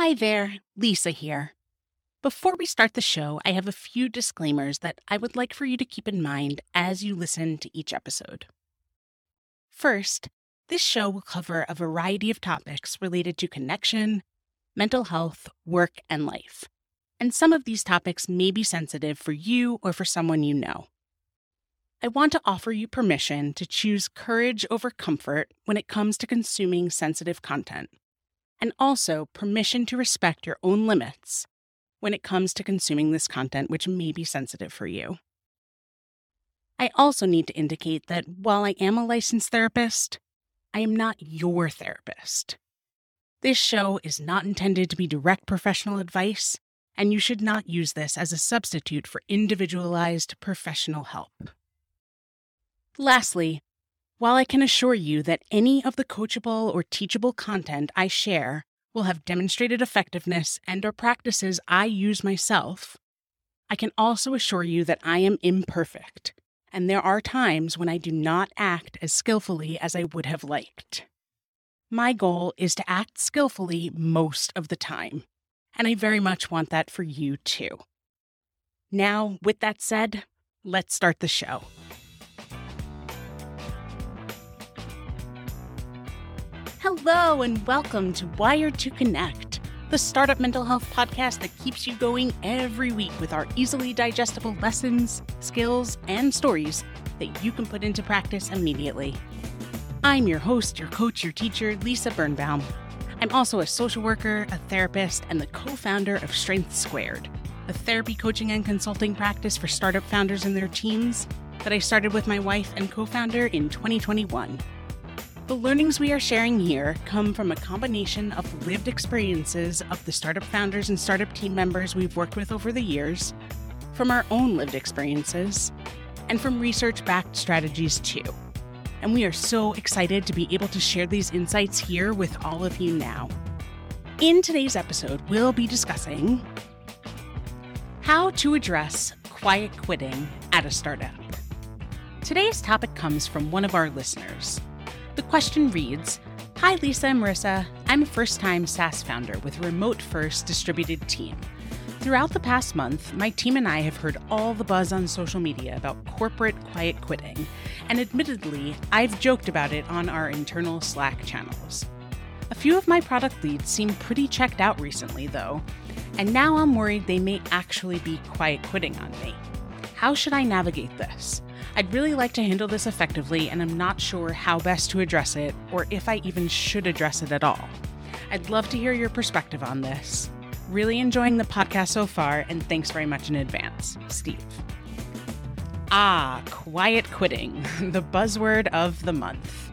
Hi there, Lisa here. Before we start the show, I have a few disclaimers that I would like for you to keep in mind as you listen to each episode. First, this show will cover a variety of topics related to connection, mental health, work, and life. And some of these topics may be sensitive for you or for someone you know. I want to offer you permission to choose courage over comfort when it comes to consuming sensitive content, and also permission to respect your own limits when it comes to consuming this content, which may be sensitive for you. I also need to indicate that while I am a licensed therapist, I am not your therapist. This show is not intended to be direct professional advice, and you should not use this as a substitute for individualized professional help. Lastly, while I can assure you that any of the coachable or teachable content I share will have demonstrated effectiveness and or practices I use myself, I can also assure you that I am imperfect, and there are times when I do not act as skillfully as I would have liked. My goal is to act skillfully most of the time, and I very much want that for you too. Now, with that said, let's start the show. Hello, and welcome to Wired to Connect, the startup mental health podcast that keeps you going every week with our easily digestible lessons, skills, and stories that you can put into practice immediately. I'm your host, your coach, your teacher, Lisa Birnbaum. I'm also a social worker, a therapist, and the co founder of Strengths Squared, a therapy coaching and consulting practice for startup founders and their teams that I started with my wife and co founder in 2021. The learnings we are sharing here come from a combination of lived experiences of the startup founders and startup team members we've worked with over the years, from our own lived experiences, and from research backed strategies too. And we are so excited to be able to share these insights here with all of you now. In today's episode, we'll be discussing how to address quiet quitting at a startup. Today's topic comes from one of our listeners. The question reads Hi, Lisa and Marisa. I'm a first time SaaS founder with a remote first distributed team. Throughout the past month, my team and I have heard all the buzz on social media about corporate quiet quitting, and admittedly, I've joked about it on our internal Slack channels. A few of my product leads seem pretty checked out recently, though, and now I'm worried they may actually be quiet quitting on me. How should I navigate this? I'd really like to handle this effectively, and I'm not sure how best to address it or if I even should address it at all. I'd love to hear your perspective on this. Really enjoying the podcast so far, and thanks very much in advance, Steve. Ah, quiet quitting, the buzzword of the month.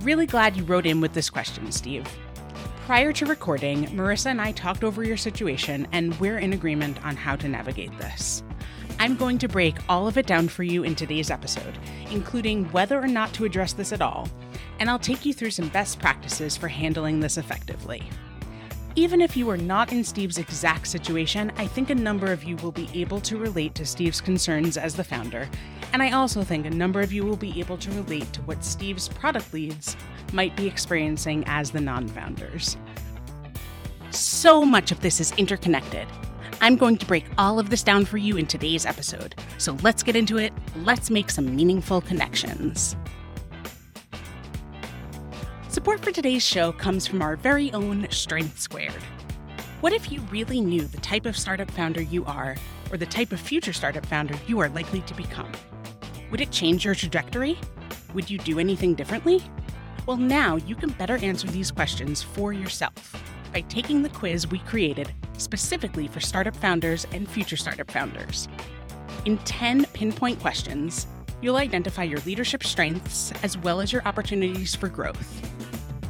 Really glad you wrote in with this question, Steve. Prior to recording, Marisa and I talked over your situation, and we're in agreement on how to navigate this. I'm going to break all of it down for you in today's episode, including whether or not to address this at all, and I'll take you through some best practices for handling this effectively. Even if you are not in Steve's exact situation, I think a number of you will be able to relate to Steve's concerns as the founder, and I also think a number of you will be able to relate to what Steve's product leads might be experiencing as the non founders. So much of this is interconnected, I'm going to break all of this down for you in today's episode. So let's get into it. Let's make some meaningful connections. Support for today's show comes from our very own Strengths Squared. What if you really knew the type of startup founder you are, or the type of future startup founder you are likely to become? Would it change your trajectory? Would you do anything differently? Well, now you can better answer these questions for yourself by taking the quiz we created specifically for startup founders and future startup founders. In 10 pinpoint questions, you'll identify your leadership strengths as well as your opportunities for growth.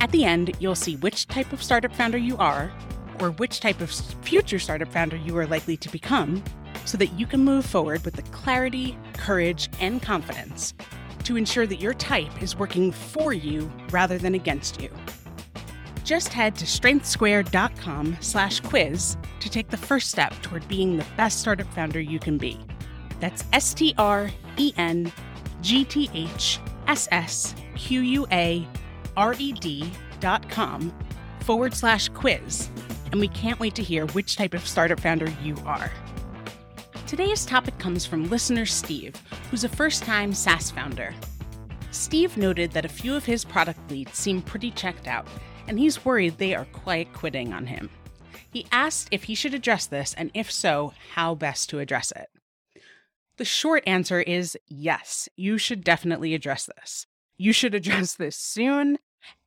At the end, you'll see which type of startup founder you are, or which type of future startup founder you are likely to become, so that you can move forward with the clarity, courage, and confidence to ensure that your type is working for you rather than against you just head to strengthssquared.com slash quiz to take the first step toward being the best startup founder you can be. That's S-T-R-E-N-G-T-H-S-S-Q-U-A-R-E-D dot com forward slash quiz. and we can't wait to hear which type of startup founder you are. Today's topic comes from listener Steve, who's a first time SaaS founder. Steve noted that a few of his product leads seem pretty checked out, and he's worried they are quiet quitting on him. He asked if he should address this, and if so, how best to address it. The short answer is yes, you should definitely address this. You should address this soon,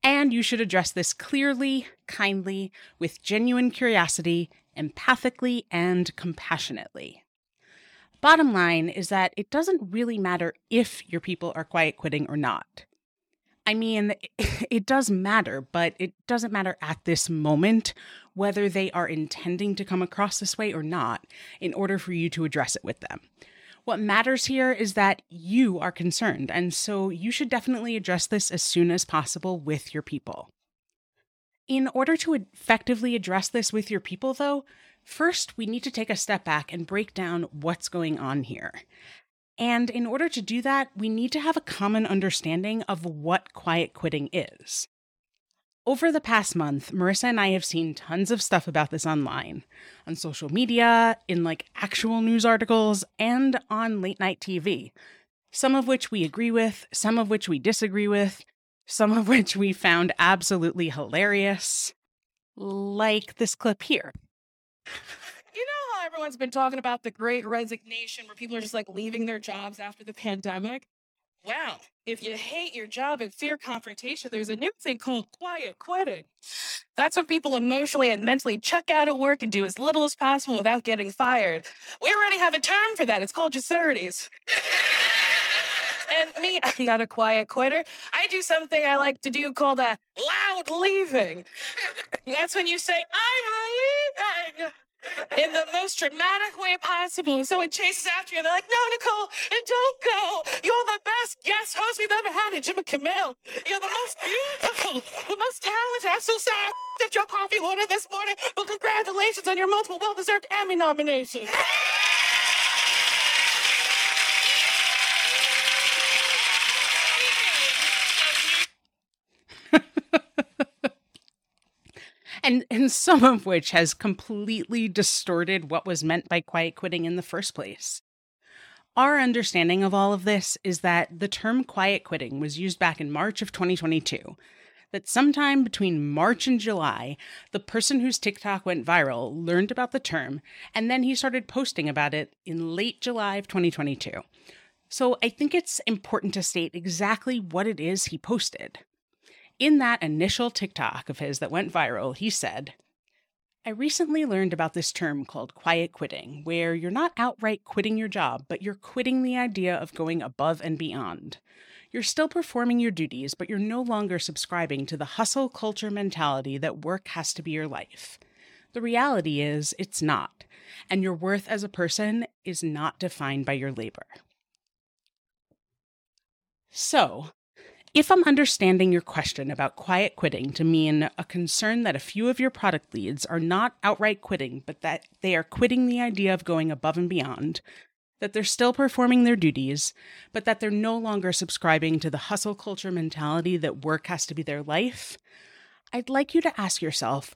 and you should address this clearly, kindly, with genuine curiosity, empathically, and compassionately. Bottom line is that it doesn't really matter if your people are quiet quitting or not. I mean, it does matter, but it doesn't matter at this moment whether they are intending to come across this way or not in order for you to address it with them. What matters here is that you are concerned, and so you should definitely address this as soon as possible with your people. In order to effectively address this with your people, though, first we need to take a step back and break down what's going on here. And in order to do that, we need to have a common understanding of what quiet quitting is. Over the past month, Marisa and I have seen tons of stuff about this online, on social media, in like actual news articles, and on late night TV. Some of which we agree with, some of which we disagree with, some of which we found absolutely hilarious. Like this clip here. Everyone's been talking about the great resignation where people are just like leaving their jobs after the pandemic? Well, if you hate your job and fear confrontation, there's a new thing called quiet quitting. That's when people emotionally and mentally check out of work and do as little as possible without getting fired. We already have a term for that. It's called Jasurities. and me, I'm not a quiet quitter. I do something I like to do called a loud leaving. That's when you say, I'm leaving in the most dramatic way possible. So it chases after you. They're like, no, Nicole, and don't go. You're the best guest host we've ever had in Jimmy Kimmel. You're the most beautiful, the most talented. I'm so sorry that your coffee order this morning, but congratulations on your multiple well-deserved Emmy nominations. And and some of which has completely distorted what was meant by quiet quitting in the first place. Our understanding of all of this is that the term quiet quitting was used back in March of 2022. That sometime between March and July, the person whose TikTok went viral learned about the term, and then he started posting about it in late July of 2022. So I think it's important to state exactly what it is he posted. In that initial TikTok of his that went viral, he said, I recently learned about this term called quiet quitting, where you're not outright quitting your job, but you're quitting the idea of going above and beyond. You're still performing your duties, but you're no longer subscribing to the hustle culture mentality that work has to be your life. The reality is, it's not, and your worth as a person is not defined by your labor. So, if I'm understanding your question about quiet quitting to mean a concern that a few of your product leads are not outright quitting, but that they are quitting the idea of going above and beyond, that they're still performing their duties, but that they're no longer subscribing to the hustle culture mentality that work has to be their life, I'd like you to ask yourself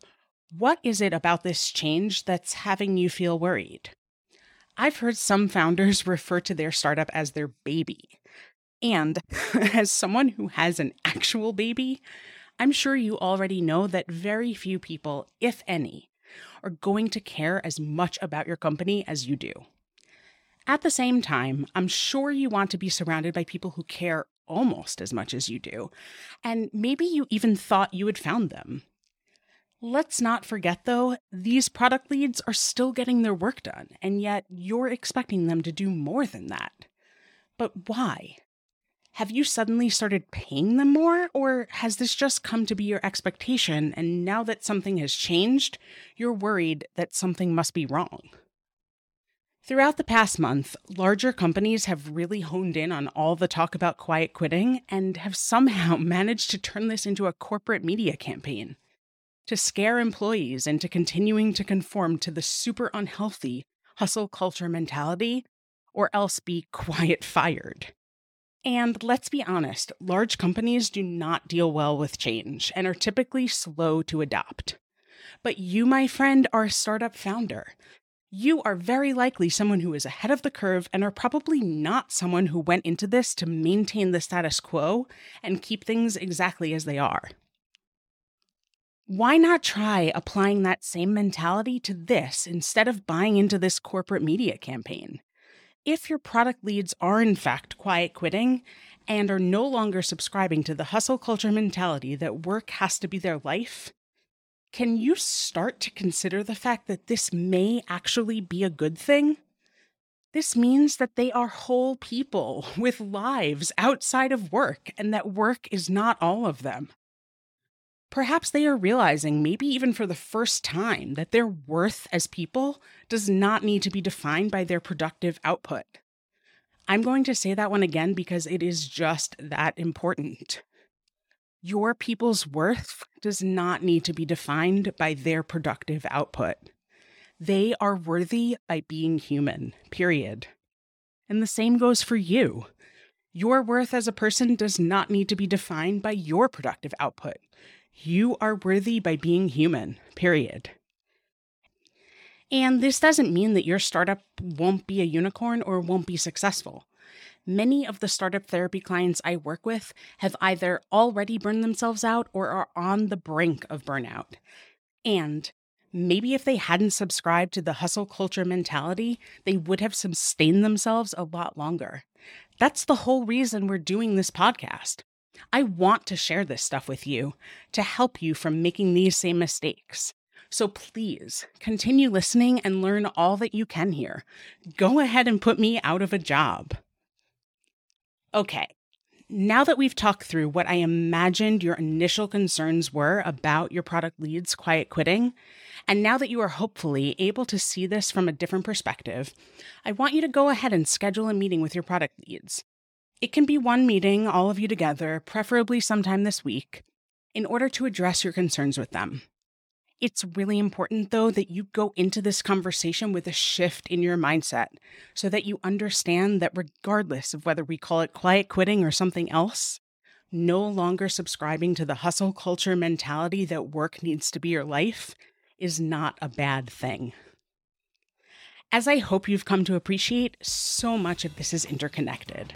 what is it about this change that's having you feel worried? I've heard some founders refer to their startup as their baby. And as someone who has an actual baby, I'm sure you already know that very few people, if any, are going to care as much about your company as you do. At the same time, I'm sure you want to be surrounded by people who care almost as much as you do, and maybe you even thought you had found them. Let's not forget, though, these product leads are still getting their work done, and yet you're expecting them to do more than that. But why? Have you suddenly started paying them more, or has this just come to be your expectation and now that something has changed, you're worried that something must be wrong? Throughout the past month, larger companies have really honed in on all the talk about quiet quitting and have somehow managed to turn this into a corporate media campaign to scare employees into continuing to conform to the super unhealthy hustle culture mentality or else be quiet fired. And let's be honest, large companies do not deal well with change and are typically slow to adopt. But you, my friend, are a startup founder. You are very likely someone who is ahead of the curve and are probably not someone who went into this to maintain the status quo and keep things exactly as they are. Why not try applying that same mentality to this instead of buying into this corporate media campaign? If your product leads are in fact quiet quitting and are no longer subscribing to the hustle culture mentality that work has to be their life, can you start to consider the fact that this may actually be a good thing? This means that they are whole people with lives outside of work and that work is not all of them. Perhaps they are realizing, maybe even for the first time, that their worth as people does not need to be defined by their productive output. I'm going to say that one again because it is just that important. Your people's worth does not need to be defined by their productive output. They are worthy by being human, period. And the same goes for you. Your worth as a person does not need to be defined by your productive output. You are worthy by being human, period. And this doesn't mean that your startup won't be a unicorn or won't be successful many of the startup therapy clients I work with have either already burned themselves out or are on the brink of burnout. And maybe if they hadn't subscribed to the hustle culture mentality, they would have sustained themselves a lot longer. That's the whole reason we're doing this podcast. I want to share this stuff with you to help you from making these same mistakes. So please continue listening and learn all that you can here. Go ahead and put me out of a job. Okay, now that we've talked through what I imagined your initial concerns were about your product leads quiet quitting, and now that you are hopefully able to see this from a different perspective, I want you to go ahead and schedule a meeting with your product leads. It can be one meeting, all of you together, preferably sometime this week, in order to address your concerns with them. It's really important, though, that you go into this conversation with a shift in your mindset so that you understand that regardless of whether we call it quiet quitting or something else, no longer subscribing to the hustle culture mentality that work needs to be your life is not a bad thing. As I hope you've come to appreciate, so much of this is interconnected.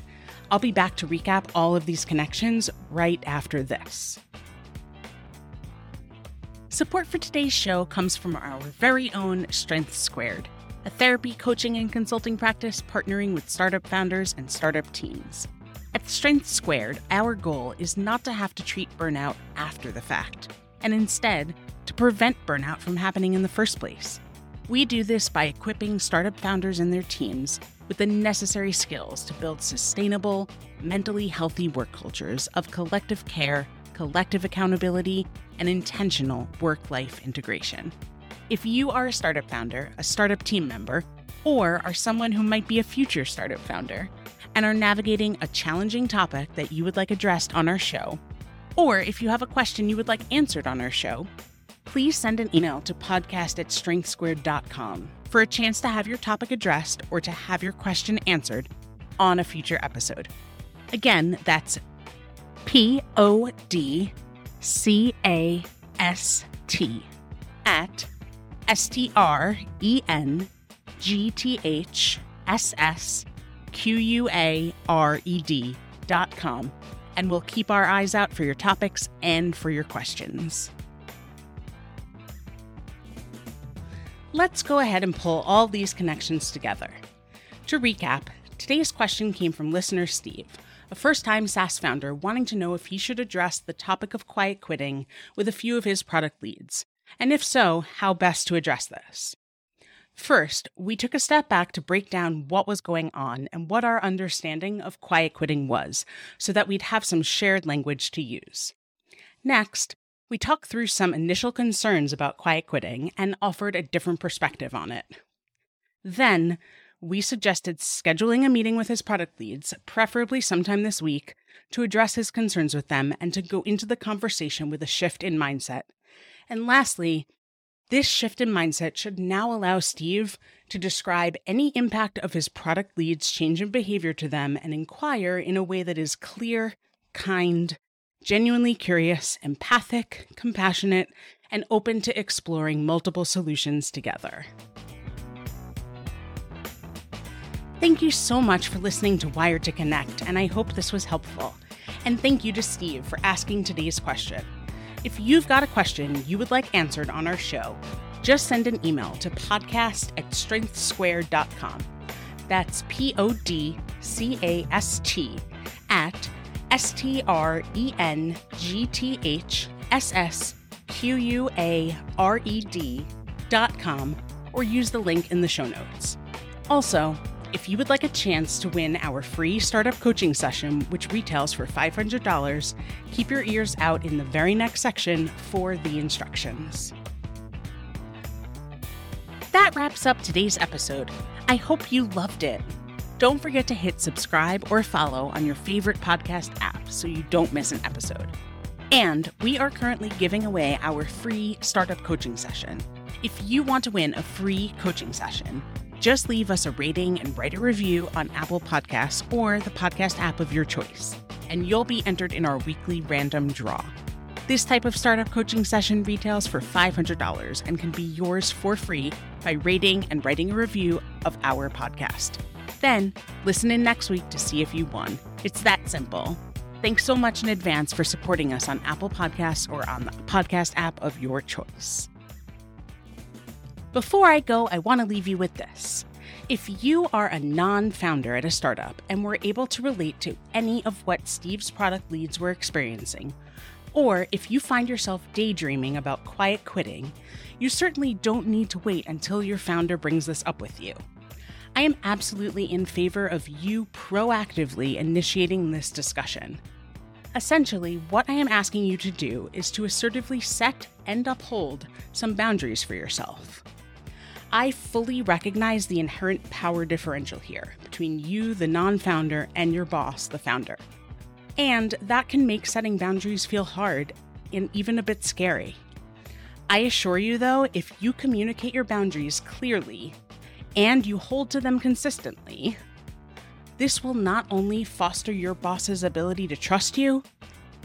I'll be back to recap all of these connections right after this. Support for today's show comes from our very own Strengths Squared, a therapy, coaching, and consulting practice partnering with startup founders and startup teams. At Strengths Squared, our goal is not to have to treat burnout after the fact, and instead, to prevent burnout from happening in the first place. We do this by equipping startup founders and their teams with the necessary skills to build sustainable, mentally healthy work cultures of collective care collective accountability, and intentional work life integration. If you are a startup founder, a startup team member, or are someone who might be a future startup founder and are navigating a challenging topic that you would like addressed on our show, or if you have a question you would like answered on our show, please send an email to podcast at strengthssquared.com for a chance to have your topic addressed or to have your question answered on a future episode. Again, that's P O D C A S T at S T R E N G T H S S Q U A R E D dot com, and we'll keep our eyes out for your topics and for your questions. Let's go ahead and pull all these connections together. To recap, today's question came from listener Steve a first time SaaS founder wanting to know if he should address the topic of quiet quitting with a few of his product leads, and if so, how best to address this. First, we took a step back to break down what was going on and what our understanding of quiet quitting was, so that we'd have some shared language to use. Next, we talked through some initial concerns about quiet quitting and offered a different perspective on it. Then, we suggested scheduling a meeting with his product leads, preferably sometime this week, to address his concerns with them and to go into the conversation with a shift in mindset. And lastly, this shift in mindset should now allow Steve to describe any impact of his product leads' change in behavior to them and inquire in a way that is clear, kind, genuinely curious, empathic, compassionate, and open to exploring multiple solutions together. Thank you so much for listening to Wired to Connect, and I hope this was helpful. And thank you to Steve for asking today's question. If you've got a question you would like answered on our show, just send an email to podcast at strengthssquared.com. That's P O D C A S T at S T R E N G T H S S Q U A R E D dot com or use the link in the show notes. Also, if you would like a chance to win our free startup coaching session, which retails for $500, keep your ears out in the very next section for the instructions. That wraps up today's episode. I hope you loved it. Don't forget to hit subscribe or follow on your favorite podcast app so you don't miss an episode. And we are currently giving away our free startup coaching session. If you want to win a free coaching session, just leave us a rating and write a review on Apple Podcasts or the podcast app of your choice, and you'll be entered in our weekly random draw. This type of startup coaching session retails for $500 and can be yours for free by rating and writing a review of our podcast. Then, listen in next week to see if you won. It's that simple. Thanks so much in advance for supporting us on Apple Podcasts or on the podcast app of your choice. Before I go, I want to leave you with this. If you are a non founder at a startup and were able to relate to any of what Steve's product leads were experiencing, or if you find yourself daydreaming about quiet quitting, you certainly don't need to wait until your founder brings this up with you. I am absolutely in favor of you proactively initiating this discussion. Essentially, what I am asking you to do is to assertively set and uphold some boundaries for yourself. I fully recognize the inherent power differential here between you, the non founder, and your boss, the founder. And that can make setting boundaries feel hard and even a bit scary. I assure you, though, if you communicate your boundaries clearly and you hold to them consistently, this will not only foster your boss's ability to trust you,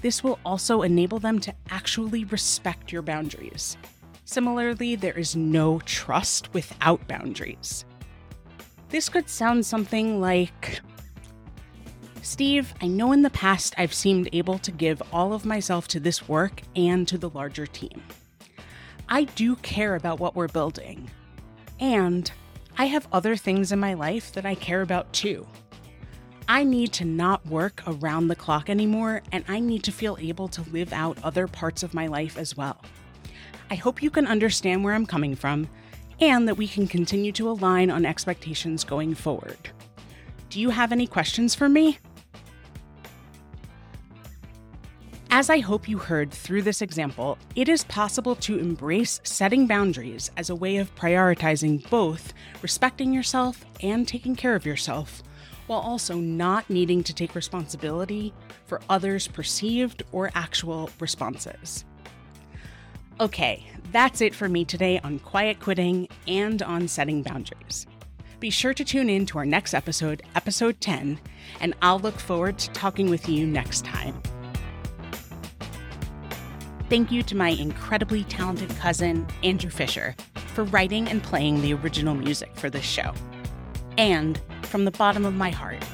this will also enable them to actually respect your boundaries. Similarly, there is no trust without boundaries. This could sound something like Steve, I know in the past I've seemed able to give all of myself to this work and to the larger team. I do care about what we're building. And I have other things in my life that I care about too. I need to not work around the clock anymore, and I need to feel able to live out other parts of my life as well. I hope you can understand where I'm coming from and that we can continue to align on expectations going forward. Do you have any questions for me? As I hope you heard through this example, it is possible to embrace setting boundaries as a way of prioritizing both respecting yourself and taking care of yourself, while also not needing to take responsibility for others' perceived or actual responses. Okay, that's it for me today on quiet quitting and on setting boundaries. Be sure to tune in to our next episode, episode 10, and I'll look forward to talking with you next time thank you to my incredibly talented cousin, Andrew Fisher, for writing and playing the original music for this show. And from the bottom of my heart,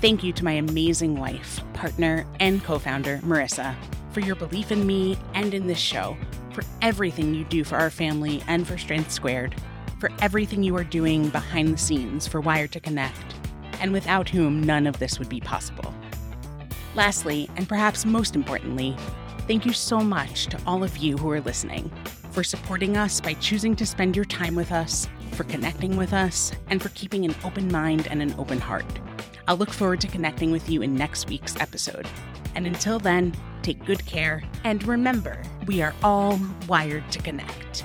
thank you to my amazing wife, partner, and co founder, Marisa, for your belief in me and in this show, for everything you do for our family and for Strengths Squared, for everything you are doing behind the scenes for Wired to Connect, and without whom none of this would be possible. Lastly, and perhaps most importantly, Thank you so much to all of you who are listening for supporting us by choosing to spend your time with us, for connecting with us, and for keeping an open mind and an open heart. I'll look forward to connecting with you in next week's episode. And until then, take good care and remember, we are all wired to connect.